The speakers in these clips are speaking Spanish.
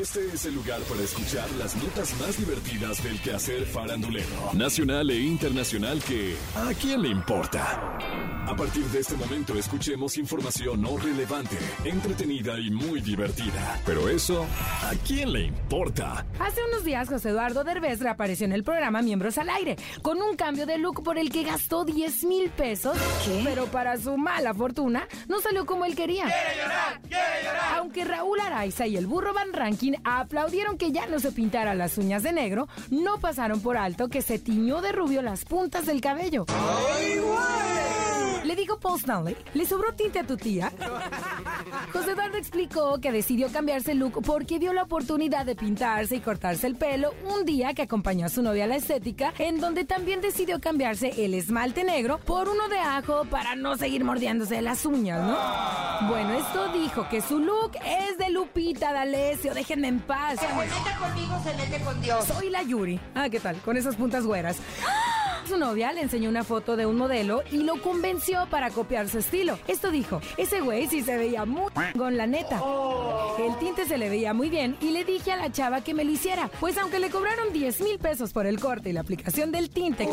Este es el lugar para escuchar las notas más divertidas del quehacer farandulero, nacional e internacional que ¿a quién le importa? A partir de este momento escuchemos información no relevante, entretenida y muy divertida. Pero eso, ¿a quién le importa? Hace unos días José Eduardo Derbez reapareció en el programa Miembros al Aire, con un cambio de look por el que gastó 10 mil pesos, pero para su mala fortuna no salió como él quería. ¡Quiere llorar! ¡Quiere llorar! Aunque Raúl Araiza y el burro Van Ranking aplaudieron que ya no se pintara las uñas de negro, no pasaron por alto que se tiñó de rubio las puntas del cabello. Le digo Paul Stanley, ¿le sobró tinte a tu tía? José Eduardo explicó que decidió cambiarse el look porque vio la oportunidad de pintarse y cortarse el pelo un día que acompañó a su novia a la estética, en donde también decidió cambiarse el esmalte negro por uno de ajo para no seguir mordiéndose las uñas, ¿no? Bueno, esto dijo que su look es de Lupita D'Alessio, déjenme en paz. Se mete conmigo, se mete con Dios. Soy la Yuri. Ah, ¿qué tal? Con esas puntas güeras. Su novia le enseñó una foto de un modelo y lo convenció para copiar su estilo. Esto dijo, ese güey sí se veía muy con la neta. El tinte se le veía muy bien y le dije a la chava que me lo hiciera. Pues aunque le cobraron 10 mil pesos por el corte y la aplicación del tinte...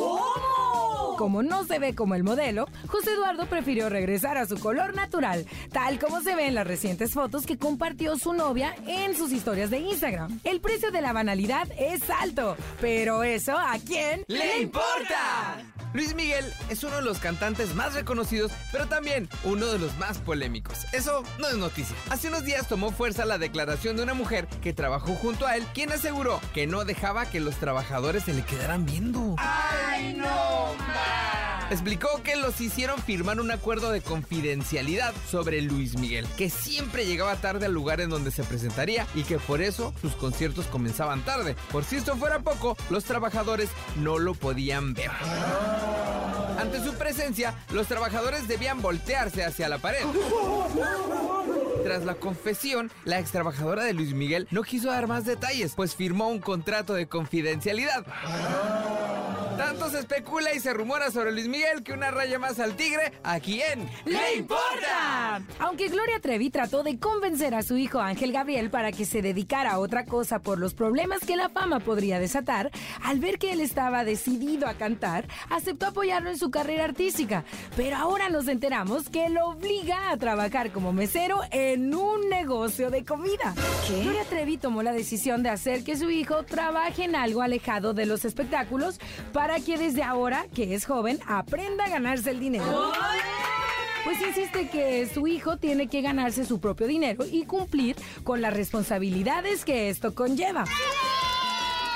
Como no se ve como el modelo, José Eduardo prefirió regresar a su color natural, tal como se ve en las recientes fotos que compartió su novia en sus historias de Instagram. El precio de la banalidad es alto, pero eso a quién ¡Le importa! Luis Miguel es uno de los cantantes más reconocidos, pero también uno de los más polémicos. Eso no es noticia. Hace unos días tomó fuerza la declaración de una mujer que trabajó junto a él, quien aseguró que no dejaba que los trabajadores se le quedaran viendo. ¡Ay, no! Explicó que los hicieron firmar un acuerdo de confidencialidad sobre Luis Miguel, que siempre llegaba tarde al lugar en donde se presentaría y que por eso sus conciertos comenzaban tarde. Por si esto fuera poco, los trabajadores no lo podían ver. Ante su presencia, los trabajadores debían voltearse hacia la pared. Tras la confesión, la ex trabajadora de Luis Miguel no quiso dar más detalles, pues firmó un contrato de confidencialidad. Tanto se especula y se rumora sobre Luis Miguel que una raya más al tigre, ¿a quién ¡Le importa! Aunque Gloria Trevi trató de convencer a su hijo Ángel Gabriel para que se dedicara a otra cosa por los problemas que la fama podría desatar, al ver que él estaba decidido a cantar, aceptó apoyarlo en su carrera artística. Pero ahora nos enteramos que lo obliga a trabajar como mesero en un negocio de comida. Gloria Trevi tomó la decisión de hacer que su hijo trabaje en algo alejado de los espectáculos para que desde ahora, que es joven, aprenda a ganarse el dinero. Pues insiste que su hijo tiene que ganarse su propio dinero y cumplir con las responsabilidades que esto conlleva.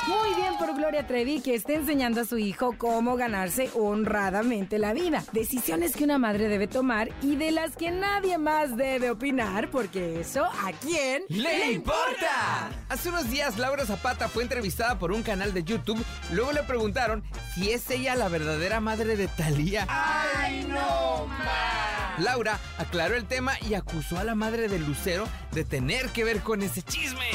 Muy bien por Gloria Trevi que esté enseñando a su hijo cómo ganarse honradamente la vida. Decisiones que una madre debe tomar y de las que nadie más debe opinar, porque eso a quién ¡Le importa! Hace unos días Laura Zapata fue entrevistada por un canal de YouTube. Luego le preguntaron si es ella la verdadera madre de Thalía. ¡Ay, no más! Laura aclaró el tema y acusó a la madre de Lucero de tener que ver con ese chisme.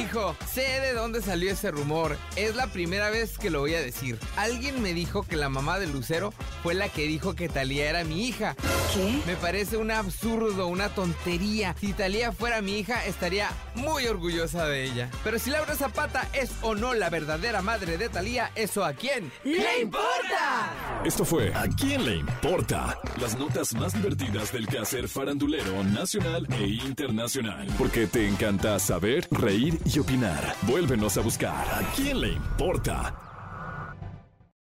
Dijo, sé de dónde salió ese rumor. Es la primera vez que lo voy a decir. Alguien me dijo que la mamá de Lucero fue la que dijo que Talía era mi hija. ¿Qué? Me parece un absurdo, una tontería. Si Talía fuera mi hija, estaría muy orgullosa de ella. Pero si Laura Zapata es o no la verdadera madre de Talía, ¿eso a quién? ¡Le importa! Esto fue ¿A quién le importa? Las notas más divertidas del quehacer farandulero nacional e internacional. Porque te encanta saber, reír y opinar. Vuélvenos a buscar ¿A quién le importa?